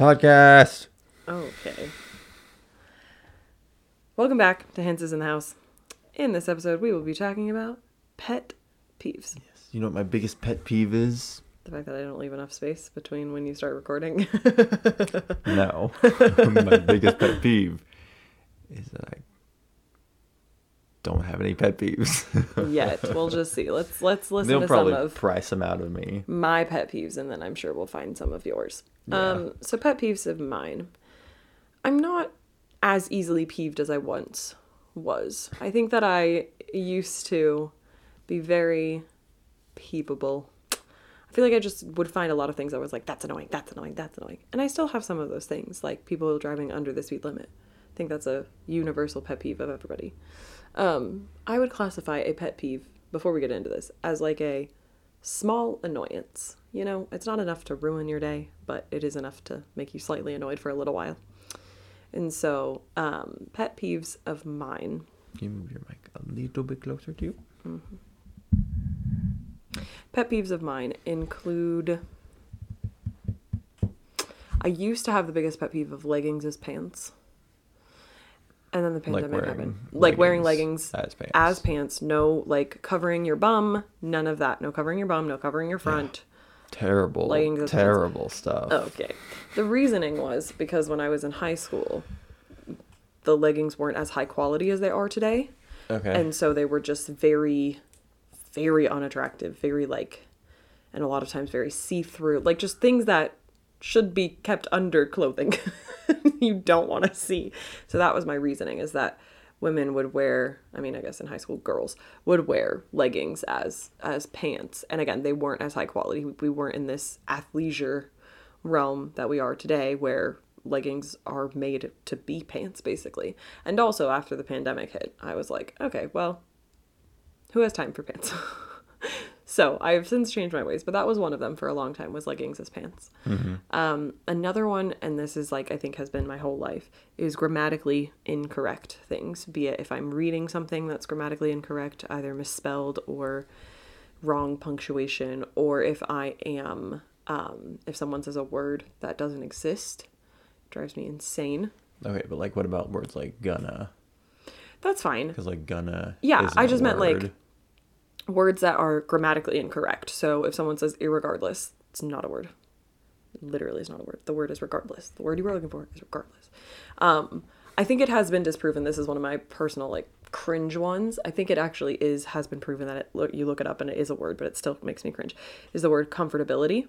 podcast. Okay. Welcome back to is in the House. In this episode, we will be talking about pet peeves. You know what my biggest pet peeve is? The fact that I don't leave enough space between when you start recording. No. my biggest pet peeve is that I don't have any pet peeves. Yet. We'll just see. Let's let's listen They'll to probably some of price them out of me. my pet peeves and then I'm sure we'll find some of yours. Yeah. Um so pet peeves of mine. I'm not as easily peeved as I once was. I think that I used to be very peeveable. I feel like I just would find a lot of things I was like, that's annoying, that's annoying, that's annoying. And I still have some of those things, like people driving under the speed limit. I think that's a universal pet peeve of everybody. Um, I would classify a pet peeve, before we get into this, as like a small annoyance. You know, it's not enough to ruin your day, but it is enough to make you slightly annoyed for a little while. And so, um, pet peeves of mine. Can you move your mic a little bit closer to you? Pet peeves of mine include. I used to have the biggest pet peeve of leggings as pants. And then the pandemic wearing happened. Like wearing leggings as pants. As pants. No, like covering your bum. None of that. No covering your bum. No covering your front. Terrible, Leggings as pants. terrible stuff. Okay. The reasoning was because when I was in high school, the leggings weren't as high quality as they are today. Okay. And so they were just very, very unattractive, very like, and a lot of times very see through, like just things that should be kept under clothing. You don't want to see. So that was my reasoning is that women would wear i mean i guess in high school girls would wear leggings as as pants. And again they weren't as high quality. We weren't in this athleisure realm that we are today where leggings are made to be pants basically. And also after the pandemic hit i was like okay well who has time for pants so i've since changed my ways but that was one of them for a long time was leggings as pants um, another one and this is like i think has been my whole life is grammatically incorrect things be it if i'm reading something that's grammatically incorrect either misspelled or wrong punctuation or if i am um, if someone says a word that doesn't exist drives me insane okay, but like, what about words like gonna? that's fine Because like gonna. Yeah, I a just meant, like. Words that are grammatically incorrect. So if someone says irregardless, it's not a word. Literally, it's not a word. The word is regardless. The word you were looking for is regardless. Um, I think it has been disproven. This is one of my personal like cringe ones. I think it actually is has been proven that it look you look it up and it is a word, but it still makes me cringe. Is the word comfortability?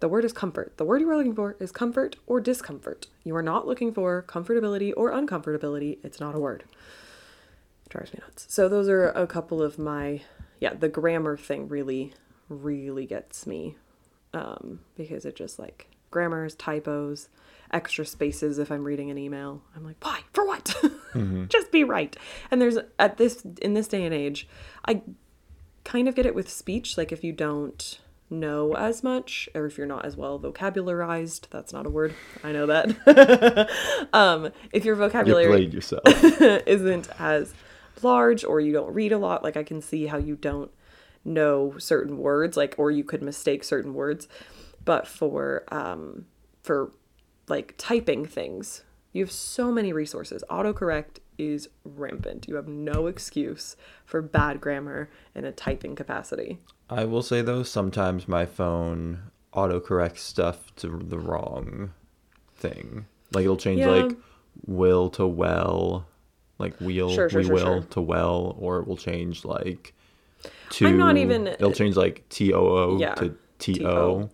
The word is comfort. The word you are looking for is comfort or discomfort. You are not looking for comfortability or uncomfortability. It's not a word drives me nuts. So those are a couple of my yeah, the grammar thing really really gets me um because it just like grammars, typos, extra spaces if I'm reading an email. I'm like, "Why? For what?" just be right. And there's at this in this day and age, I kind of get it with speech like if you don't know as much or if you're not as well vocabularized that's not a word i know that um if your vocabulary played yourself. isn't as large or you don't read a lot like i can see how you don't know certain words like or you could mistake certain words. But for um for like typing things you have so many resources. Autocorrect is rampant. You have no excuse for bad grammar in a typing capacity. I will say though, sometimes my phone autocorrects stuff to the wrong thing. Like it'll change Yeah. like will to well, like wheel Sure, sure, we sure, will to well, or it will change like to. I'm not even- It'll change like T O O Yeah, to T T-O. O.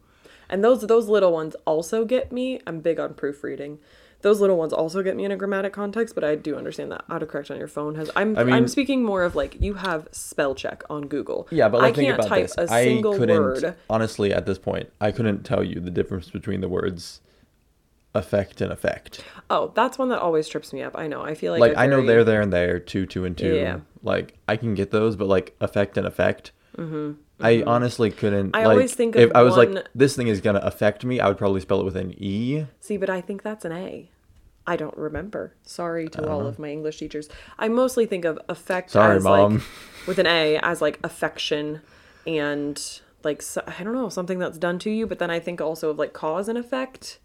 And those those little ones also get me. I'm big on proofreading. Those little ones also get me in a grammatic context, but I do understand that autocorrect on your phone has. I'm I I mean- am speaking more of like you have spell check on Google. Yeah, but like I can't about type this. a I single couldn't word. honestly at this point. I couldn't tell you the difference between the words effect and effect. Oh, that's one that always trips me up. I know. I feel like like I know very- there, there, and there, two, two, and two. Yeah. Like I can get those, but like effect and effect. Mm-hmm. I honestly couldn't. Mm-hmm, I like, always think of if I was one- like, this thing is gonna affect me, I would probably spell it with an e. See, but I think that's an A. I don't remember. Sorry to Uh-huh. all of my English teachers. I mostly think of affect Sorry, as Mom. like with an A as like affection and like so, I don't know something that's done to you. But then I think also of like cause and effect.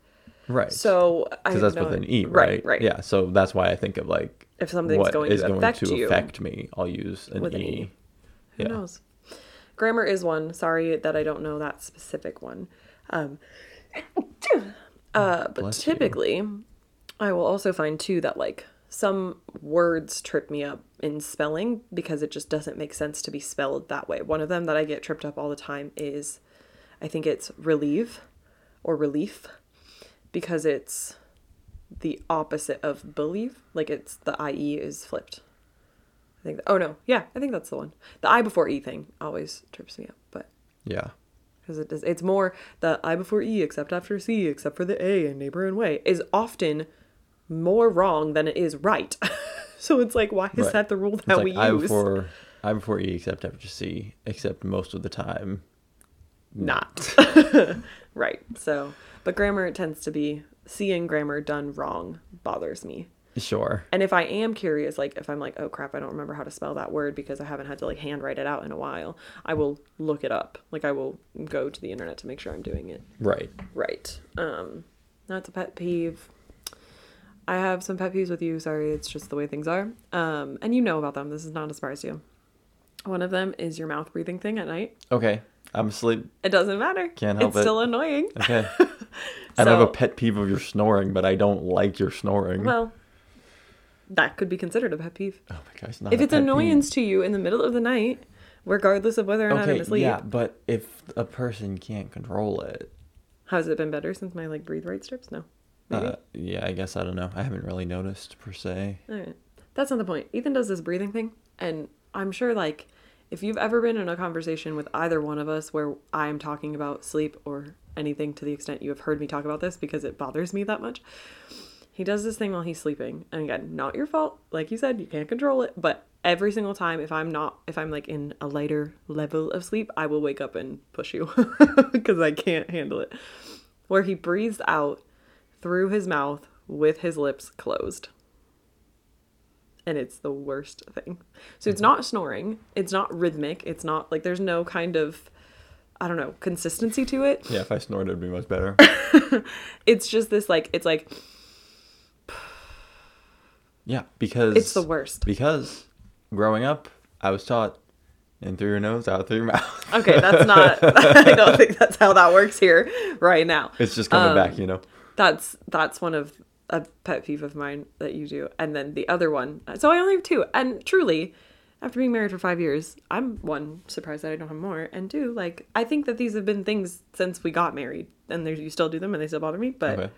Right. So because that's with an e, Right, right? right. Yeah. So that's why I think of like If something's what going is to going affect to you. affect me. I'll use an With an e. E. Who Yeah. knows? Grammar is one. Sorry that I don't know that specific one. Um, uh, but Bless you. typically, I will also find too that like some words trip me up in spelling because it just doesn't make sense to be spelled that way. One of them that I get tripped up all the time is, I think it's relieve, or relief, because it's the opposite of believe. Like it's the IE is flipped. I think. oh no, yeah, I think that's the one. The I before E thing always trips me up, but Yeah. because it does, it's more the I before E except after C except for the A and neighbor and way is often more wrong than it is right. so it's like, why is Right. that the rule that like we I use? before I before e except after c except most of the time. Not right. So, but grammar tends to be seeing grammar done wrong bothers me. Sure. And if I am curious, like if I'm like, oh crap, I don't remember how to spell that word because I haven't had to like handwrite it out in a while, I will look it up. Like I will go to the internet to make sure I'm doing it Right. right. Um, that's a pet peeve. I have some pet peeves with you. Sorry, it's just the way things are. Um, and you know about them. This is not a surprise to you. One of them is your mouth breathing thing at night. Okay. I'm asleep. It doesn't matter. Can't help it's it. still annoying. Okay. I have a pet peeve of your snoring, but I don't like your snoring. Well, that could be considered a pet peeve. oh my gosh. Not if a it's pet peeve. annoyance to you in the middle of the night, regardless of whether or not I'm Okay, asleep, yeah, but if a person can't control it, has it been better since my like breathe right strips? No. Maybe. uh, yeah, I guess I don't know. I haven't really noticed per se. All right. That's not the point. Ethan does this breathing thing, and I'm sure, like, if you've ever been in a conversation with either one of us where I'm talking about sleep or anything to the extent you have heard me talk about this because it bothers me that much, he does this thing while he's sleeping. And again, not your fault. Like you said, you can't control it. But every single time, if I'm not, if I'm like in a lighter level of sleep, I will wake up and push you because I can't handle it. Where he breathes out through his mouth with his lips closed and it's the worst thing. So it's not snoring, it's not rhythmic, it's not like there's no kind of I don't know, consistency to it. Yeah, if I snored, it'd be much better. It's just this like it's like yeah, because it's the worst. Because growing up, I was taught in through your nose, out through your mouth. Okay, that's not I don't think that's how that works here right now. it's just coming Um, back, you know. That's that's one of a pet peeve of mine that you do. And then the other one. So I only have two. And truly, after being married for five years, I'm one surprised that I don't have more. And two, like I think that these have been things since we got married, and you still do them and they still bother me. But Okay.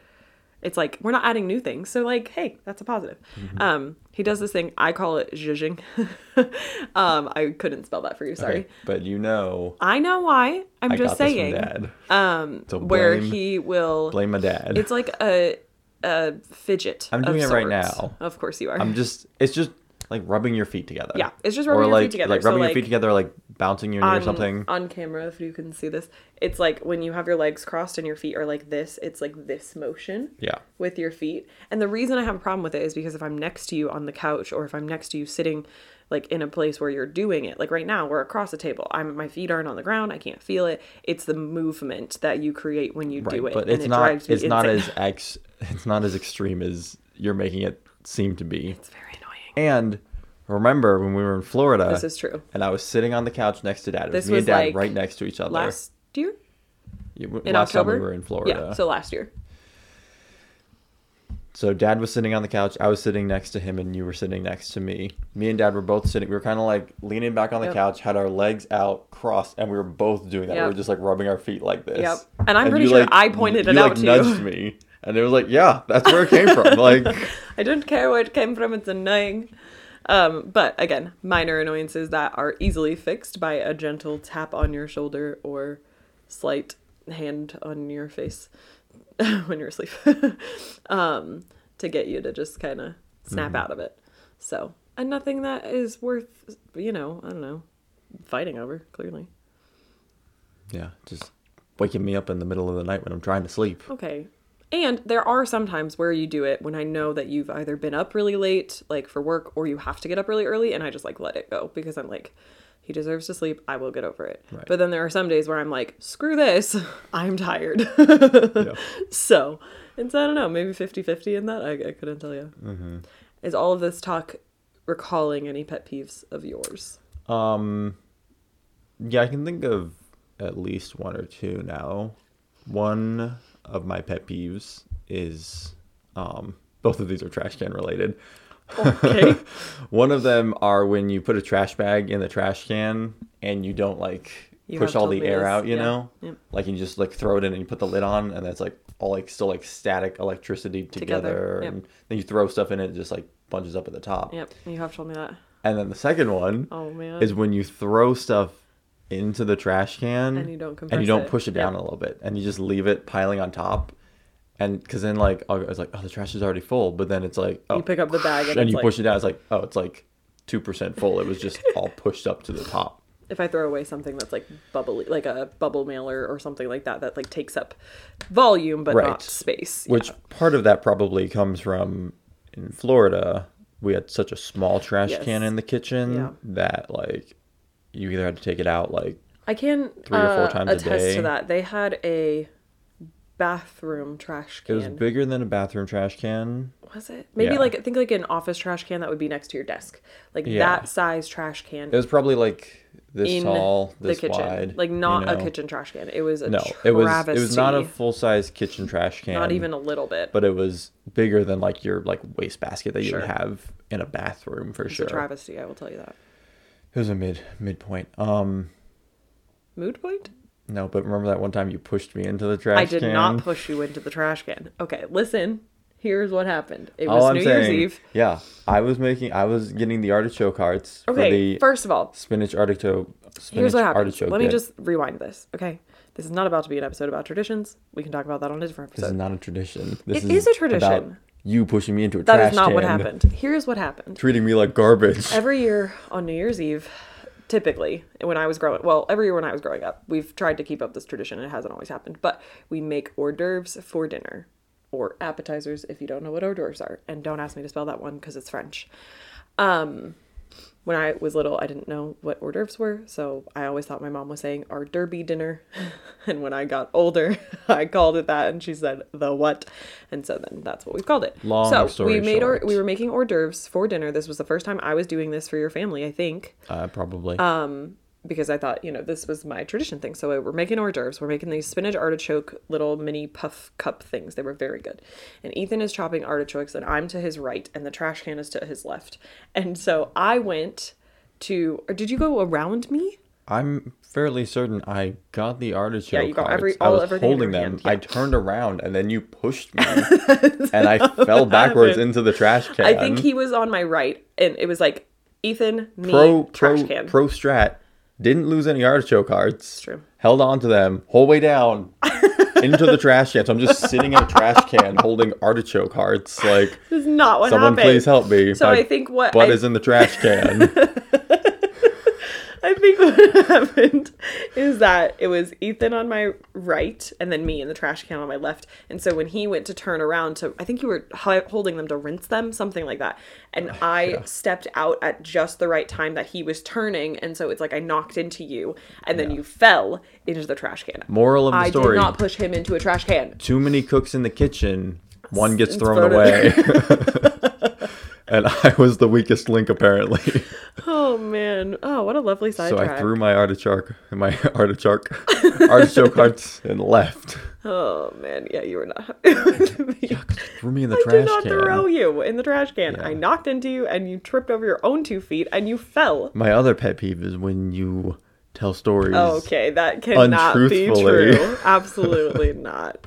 it's like we're not adding new things. So like, hey, that's a positive. Mm-hmm. Um, he does this thing. I call it zhuzhing. um, I couldn't spell that for you. Sorry. Okay, but you know, I know why. I'm I just saying. this from dad. Um, So where he will. Blame my dad. It's like a a fidget. I'm doing it right now. Of course you are. I'm just. It's just like rubbing your feet together. Yeah, it's just rubbing or your like, feet together. Like So, rubbing your like, feet together, like bouncing your knee or something. on camera if you can see this. It's like when you have your legs crossed and your feet are like this. It's like this motion Yeah. with your feet. And the reason I have a problem with it is because if I'm next to you on the couch or if I'm next to you sitting like in a place where you're doing it, like right now we're across the table. I'm my feet aren't on the ground. I can't feel it. It's the movement that you create when you Right, do it. but and it's it not. drives me It's not as ex. It's not as extreme as you're making it seem to be. It's very annoying. And remember when we were in Florida, This is true. and I was sitting on the couch next to dad. It was This me was and dad like right next to each other. Last year? Yeah, In last October? time we were in Florida. Yeah, so last year. So dad was sitting on the couch, I was sitting next to him, and you were sitting next to me. Me and dad were both sitting. We were kind of like leaning back on the Yep. couch, had our legs out, crossed, and we were both doing that. We were just like rubbing our feet like this. Yep. And I'm pretty you, sure I pointed it you, out like, to you. nudged me, and it was like, yeah, that's where it came from. Like, I don't care where it came from, it's annoying. Um, but again, minor annoyances that are easily fixed by a gentle tap on your shoulder or slight hand on your face when you're asleep um, to get you to just kind of snap out of it. So, and nothing that is worth, you know, I don't know, fighting over, clearly. yeah, just waking me up in the middle of the night when I'm trying to sleep. Okay. And there are some times where you do it when I know that you've either been up really late, like for work, or you have to get up really early, and I just like let it go because I'm like, He deserves to sleep. I will get over it. Right. But then there are some days where I'm like, screw this. I'm tired. Yeah. So, it's, I don't know, maybe 50 50 in that? I, I couldn't tell you. Mm-hmm. Is all of this talk recalling any pet peeves of yours? Um, yeah, I can think of at least one or two now. One of my pet peeves is, um, both of these are trash can related. Okay. One of them are when you put a trash bag in the trash can and you don't like You push all the air this, out, you yeah. know? Yep. Like you just like throw it in and you put the lid on and that's like all like still like static electricity together. Together, yep. And then you throw stuff in it, it just like bunches up at the top. yep, you have told me that. And then the second one Oh, man. is when you throw stuff into the trash can And you don't and you don't push it down Yep. a little bit and you just leave it piling on top and because then like I was like oh the trash is already full but then it's like oh You pick up the bag and, and you like, push it down it's like oh it's like 2% full it was just all pushed up to the top if I throw away something that's like bubbly, like a bubble mailer or something like that, that like takes up volume but Right. not space. which Yeah. part of that probably comes from in Florida we had such a small trash Yes. can in the kitchen Yeah. that like you either had to take it out like I can three or four uh, times a attest day. to that. They had a bathroom trash can. it was bigger than a bathroom trash can Was it? Maybe Yeah. like think like an office trash can that would be next to your desk, like Yeah. that size trash can it was probably like this tall the this kitchen, wide like you not a kitchen trash can. It was a no it was it was not a full size kitchen trash can not even a little bit. but it was bigger than like your like wastebasket that you would have in a bathroom for it's sure a travesty. I will tell you that. it was a mid midpoint um Mood point. No but remember that one time you pushed me into the trash can? I did can? not push you into the trash can. Okay, listen. Here's what happened. It All was I'm New Year's Eve. yeah i was making i was getting the artichoke hearts for Okay, the first of all, spinach artichoke spinach here's what happened. artichoke Let me just rewind this. Okay, this is not about to be an episode about traditions. We can talk about that on a different this is not a tradition this It is a about tradition. you pushing me into a That trash is not what happened. Here's what happened. treating me like garbage Every year on New Year's Eve, typically when I was growing, well, every year when I was growing up, we've tried to keep up this tradition. It hasn't always happened, but we make hors d'oeuvres for dinner, or appetizers if you don't know what hors d'oeuvres are. And don't ask me to spell that one because it's French. Um, when I was little, I didn't know what hors d'oeuvres were, so I always thought my mom was saying our derby dinner. and when I got older, I called it that, and she said the what, and so then that's what we've called it. Long so story we made short. we were making hors d'oeuvres for dinner. This was the first time I was doing this for your family, I think uh, probably because I thought, you know, this was my tradition thing. So we're making hors d'oeuvres. We're making these spinach artichoke little mini puff cup things. They were very good. And Ethan is chopping artichokes, and I'm to his right, and the trash can is to his left. And so I went to, or did you go around me? I'm fairly certain I got the artichoke. Yeah, you got every- I all- was everything holding them. hand, I turned around and then you pushed me, and I fell backwards happened. into the trash can. I think he was on my right, and it was like Ethan, me, pro trash pro can. pro strat didn't lose any artichoke hearts. true. Held on to them whole way down into the trash can. So I'm just sitting in a trash can holding artichoke hearts. Like This is not what someone happened. please help me. So My I think what butt I- is in the trash can. I think what happened is that it was Ethan on my right and then me in the trash can on my left. And so when he went to turn around to, I think you were holding them to rinse them, something like that. And oh, I stepped out at just the right time that he was turning. And so it's like I knocked into you and then you fell into the trash can. Moral of the I story: I did not push him into a trash can. too many cooks in the kitchen. One gets It's thrown away. and I was the weakest link apparently. Oh man. Oh, what a lovely side. So sidetrack. I threw my artichoke, my artichoke, artichoke hearts, and left. Oh man, yeah, you were not me. Threw me in the I trash can. I did not can. throw you in the trash can. Yeah. I knocked into you and you tripped over your own two feet and you fell. My other pet peeve is when you tell stories. Okay, that cannot be true. Absolutely not.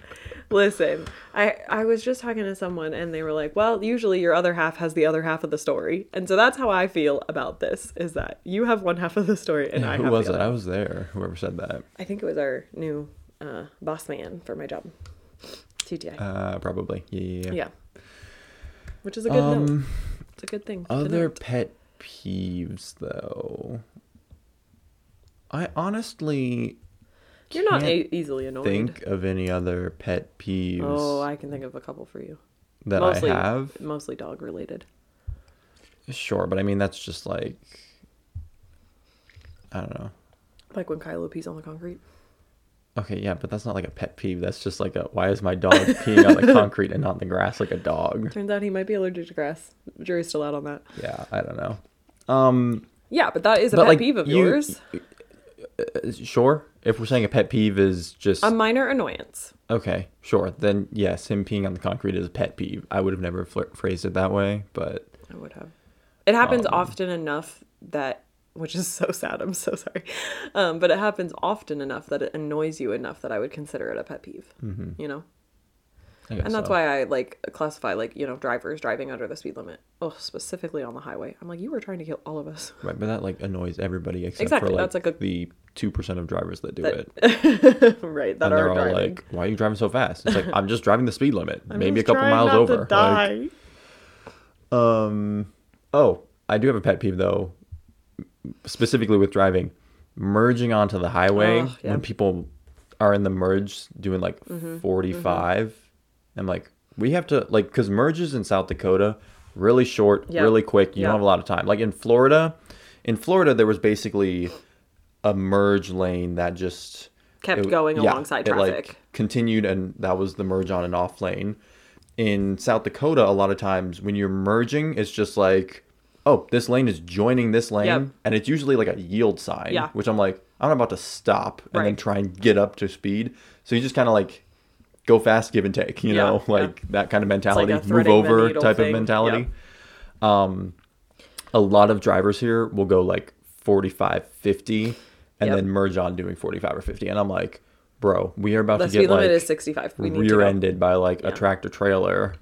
Listen, I I was just talking to someone and they were like, "Well, usually your other half has the other half of the story." And so that's how I feel about this is that you have one half of the story and I Who have was it? I was there. Whoever said that. I think it was our new uh, boss man for my job. TTI. Uh, probably. Yeah. yeah, yeah. yeah. Which is a good note. Um, It's a good thing. other pet peeves though. I honestly You're not a- easily annoyed. think of any other pet peeves Oh, I can think of a couple for you. that mostly, I have. Mostly dog related. Sure, but I mean that's just like I don't know. Like when Kylo pees on the concrete. Okay, yeah, but that's not like a pet peeve. That's just like a why is my dog peeing on the concrete and not the grass like a dog? Turns out he might be allergic to grass. Jury's still out on that. Yeah, I don't know. Um, Yeah, but that is a pet peeve of you- yours. uh, sure. If we're saying a pet peeve is just A minor annoyance. okay, sure. Then yes, him peeing on the concrete is a pet peeve. I would have never fl- phrased it that way, but I would have. It happens Um, often enough that, which is so sad. I'm so sorry, um, but it happens often enough that it annoys you enough that I would consider it a pet peeve. Mm-hmm. You know, and that's so. why I like classify like you know drivers driving under the speed limit. Oh, specifically on the highway. I'm like, you were trying to kill all of us. Right, but that like annoys everybody except Exactly, for like that's like a- the two percent of drivers that do That- it. right, that and are they're all like, "Why are you driving so fast?" It's like I'm just driving the speed limit, I'm maybe a couple miles over. Like, die. um, oh, I do have a pet peeve though, specifically with driving, merging onto the highway Oh, yeah. when people are in the merge doing like Mm-hmm, 45. I'm like, we have to like because merges in South Dakota really short, Yeah. really quick. You Yeah. don't have a lot of time. Like in Florida, in Florida there was basically a merge lane that just Kept it- going yeah, alongside it, like, traffic. continued, and that was the merge on and off lane. In South Dakota, a lot of times when you're merging, it's just like, oh, this lane is joining this lane, Yep. and it's usually like a yield sign, Yeah. which I'm like, I'm not about to stop and then try and get up to speed. So you just kind of like go fast, give and take, you Yeah, know, yeah. like that kind of mentality, a move over type thing, of yeah. mentality. Um, a lot of drivers here will go like 45, 50, and Yep. then merge on doing 45 or 50. And I'm like, bro, we are about The to speed get limit like is 65. We need rear-ended by like Yeah. a tractor trailer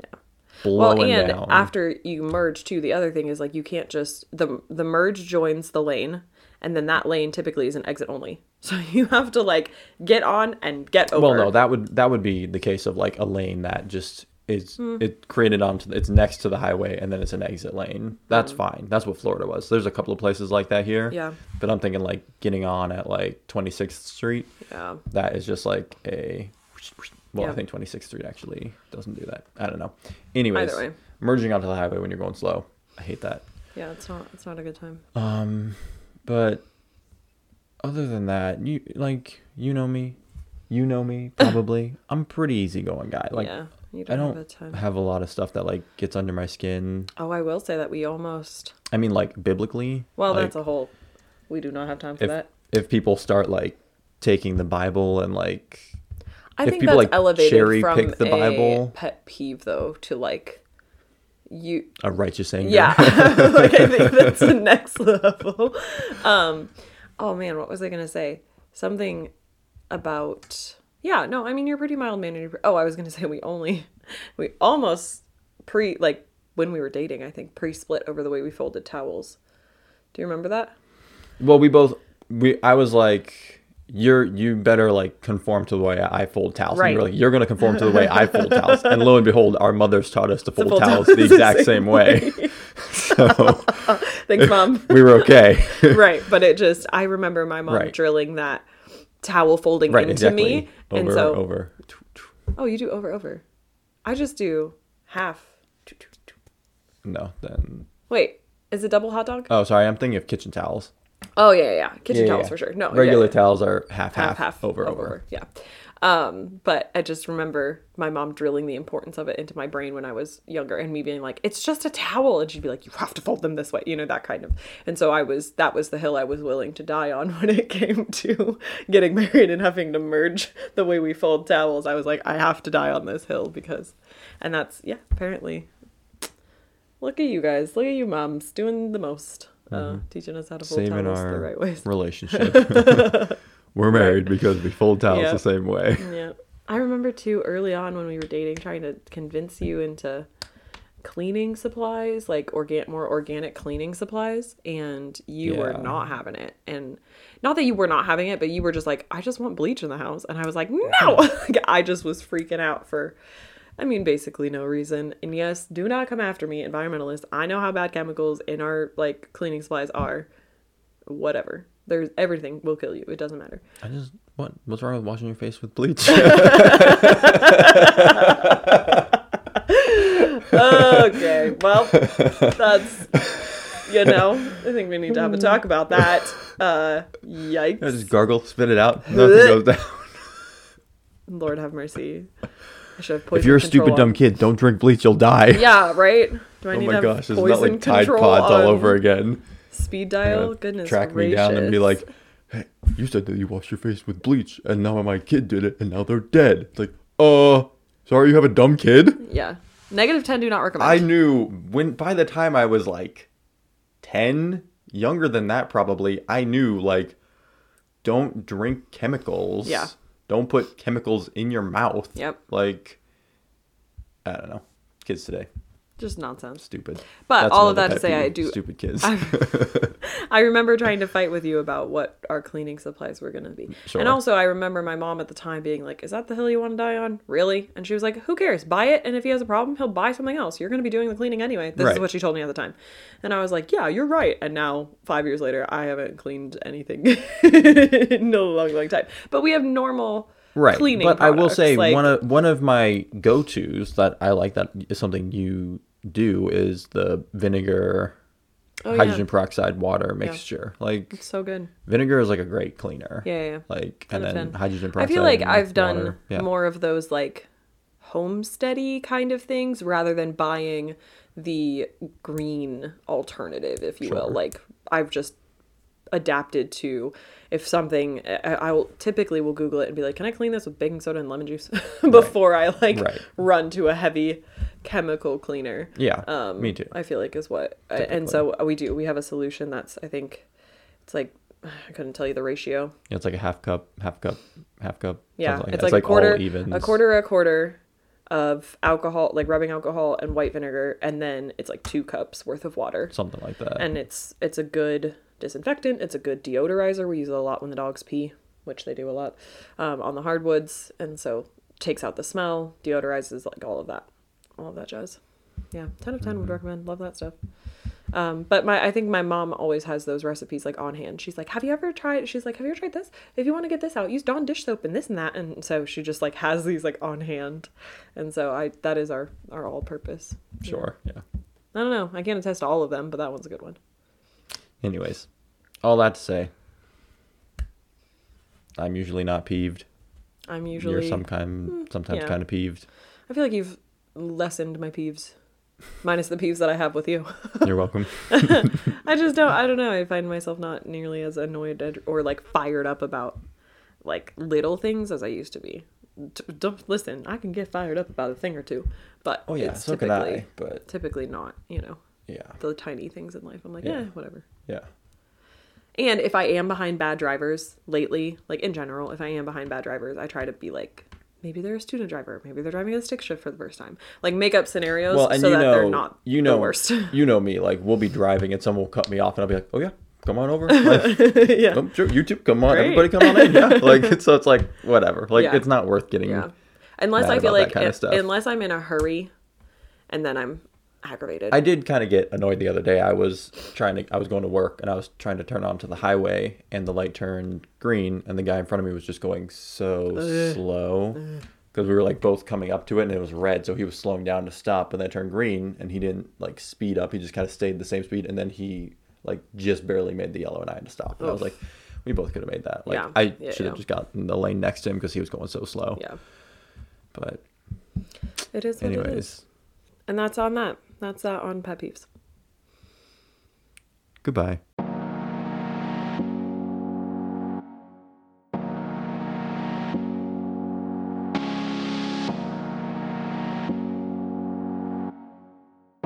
Well, blowing and down. after you merge too, the other thing is like you can't just the the merge joins the lane, and then that lane typically is an exit only. So you have to like get on and get over. well, no, that would that would be the case of like a lane that just is Hmm. it created onto it's next to the highway and then it's an exit lane. That's fine. That's what Florida was. There's a couple of places like that here. Yeah. But I'm thinking like getting on at like 26th Street. yeah. That is just like a well, I think 26th Street actually doesn't do that. I don't know. Anyways, way. merging onto the highway when you're going slow. I hate that. Yeah, it's not it's not a good time. Um, but other than that, you like you know me, you know me probably. I'm a pretty easygoing guy. Like yeah, you I don't, don't have a have a lot of stuff that like gets under my skin. Oh, I will say that we almost. I mean, like biblically. Well, like, that's a whole. We do not have time for if that. if people start like taking the Bible and like I if think people, that's like, elevated cherry from pick the a Bible- pet peeve though to like you a righteous anger. Yeah. like I think that's the next level. Um oh man, what was I gonna say? Something about yeah, no, I mean you're pretty mild mannered. Oh, I was gonna say we only we almost pre like when we were dating, I think pre split over the way we folded towels. Do you remember that? Well, we both we I was like you're you better like conform to the way I fold towels. And you were Right. like, you're gonna conform to the way I fold towels. And lo and behold, our mothers taught us to fold, fold towels towels the the exact same same way. so Thanks, mom. we were okay. right, but it just I remember my mom Right. drilling that towel folding right, into exactly. me, Over and so over. oh, you do over over. I just do half. No, then Wait, is it double hot dog? Oh, sorry, I'm thinking of kitchen towels. Oh yeah, yeah, kitchen Yeah, towels yeah. for sure. No, Regular yeah. towels are half half, half, half, over over. Yeah. Um, but I just remember my mom drilling the importance of it into my brain when I was younger, and me being like, "It's just a towel," and she'd be like, "You have to fold them this way," you know, that kind of. And so I was that was the hill I was willing to die on when it came to getting married and having to merge the way we fold towels. I was like, I have to die on this hill because, and that's yeah, apparently. Look at you guys! Look at you, moms, doing the most, uh, teaching us how to fold Mm-hmm. Saving towels the right way. relationship. We're married because we fold towels Yeah. the same way. Yeah. I remember too early on when we were dating trying to convince you into cleaning supplies, like organ more organic cleaning supplies, and you were not having it. And not that you were not having it, but you were just like, I just want bleach in the house. And I was like, no. Like, I just was freaking out for I mean basically no reason. And yes, do not come after me, environmentalist. I know how bad chemicals in our like cleaning supplies are. Whatever. There's everything will kill you. It doesn't matter. I just what what's wrong with washing your face with bleach? okay, well, that's You know, I think we need to have a talk about that. Uh, yikes! Yeah, just gargle, spit it out. Nothing goes down. Lord have mercy. I should have poison If you're a stupid dumb kid, don't drink bleach. You'll die. Yeah, right. Do I Oh need my to gosh, poison not like Tide Pods all over again. Speed dial. Goodness track me down and be like, "Hey, you said that you washed your face with bleach, and now my kid did it, and now they're dead." It's like, uh, sorry, you have a dumb kid. yeah, negative ten. Do not recommend. I knew when by the time I was like ten, younger than that probably, I knew like, don't drink chemicals. Yeah. Don't put chemicals in your mouth. Yep. Like, I don't know, kids today, Just nonsense. stupid. But all of that to say, I do- Stupid kids. I remember trying to fight with you about what our cleaning supplies were going to be. Sure. And also, I remember my mom at the time being like, Is that the hill you want to die on? Really? And she was like, Who cares? Buy it. And if he has a problem, he'll buy something else. You're going to be doing the cleaning anyway. This is what she told me at the time. And I was like, Yeah, you're right. And now, five years later, I haven't cleaned anything in a long, long time. But we have normal right cleaning but i will say like- one of one of my go-to's that i like that is something you do is the vinegar Oh, yeah. hydrogen peroxide water mixture like So good. vinegar is like a great cleaner Yeah, yeah, yeah. like and then 10. hydrogen peroxide. I feel like I've done yeah. more of those like homesteady kind of things rather than buying the green alternative, if you will. Like I've just adapted to if something I, will typically will Google it and be like, can I clean this with baking soda and lemon juice before I like Right. run to a heavy chemical cleaner. yeah Um, me too I feel like is what, and so we do. We have a solution that's I think it's like I couldn't tell you the ratio. Yeah, it's like a half cup half cup half cup Yeah, something it's that. like, a all quarter, evens. a quarter, a quarter of alcohol, like rubbing alcohol and white vinegar, and then it's like two cups worth of water, something like that and it's it's a good disinfectant. It's a good deodorizer. We use it a lot when the dogs pee, which they do a lot um, on the hardwoods, and so takes out the smell, deodorizes like all of that, all of that jazz. Yeah, ten of 10 Mm-hmm. would recommend. Love that stuff. Um, but my, I think my mom always has those recipes like on hand. She's like, "Have you ever tried?" She's like, "Have you ever tried this? If you want to get this out, use Dawn dish soap and this and that." And so she just like has these like on hand, and so I that is our our all purpose. sure yeah I don't know. I can't attest to all of them, but that one's a good one. anyways all that to say i'm usually not peeved I'm usually. you're some kind sometimes yeah. kind of peeved I feel like you've lessened my peeves, minus the peeves that I have with you. you're welcome I just don't. I don't know. I find myself not nearly as annoyed or like fired up about like little things as I used to be. Don't listen. I can get fired up about a thing or two, but oh yeah it's so typically i but typically not. You know, yeah the tiny things in life. I'm like, Yeah. yeah, whatever. yeah And if I am behind bad drivers lately, like in general, if I am behind bad drivers, I try to be like, maybe they're a student driver, maybe they're driving a stick shift for the first time. Like make up scenarios well so that know they're not you know the worst. you know me like we'll be driving and someone will cut me off and i'll be like oh yeah come on over like, yeah. sure, youtube come on Great. everybody come on in yeah like it's so it's like whatever like Yeah. it's not worth getting Yeah. Unless I feel like stuff. unless I'm in a hurry and then I'm aggravated. I did kind of get annoyed the other day. I was trying to, I was going to work and I was trying to turn onto the highway and the light turned green and the guy in front of me was just going so slow because we were like both coming up to it and it was red. So he was slowing down to stop and then turned green and he didn't like speed up. He just kind of stayed the same speed and then he like just barely made the yellow and I had to stop. And I was like, we both could have made that. Like Yeah. I Yeah, should have yeah. just gotten the lane next to him because he was going so slow. yeah. But It is what it is. anyways, And that's on that. That's that on pet peeves. goodbye.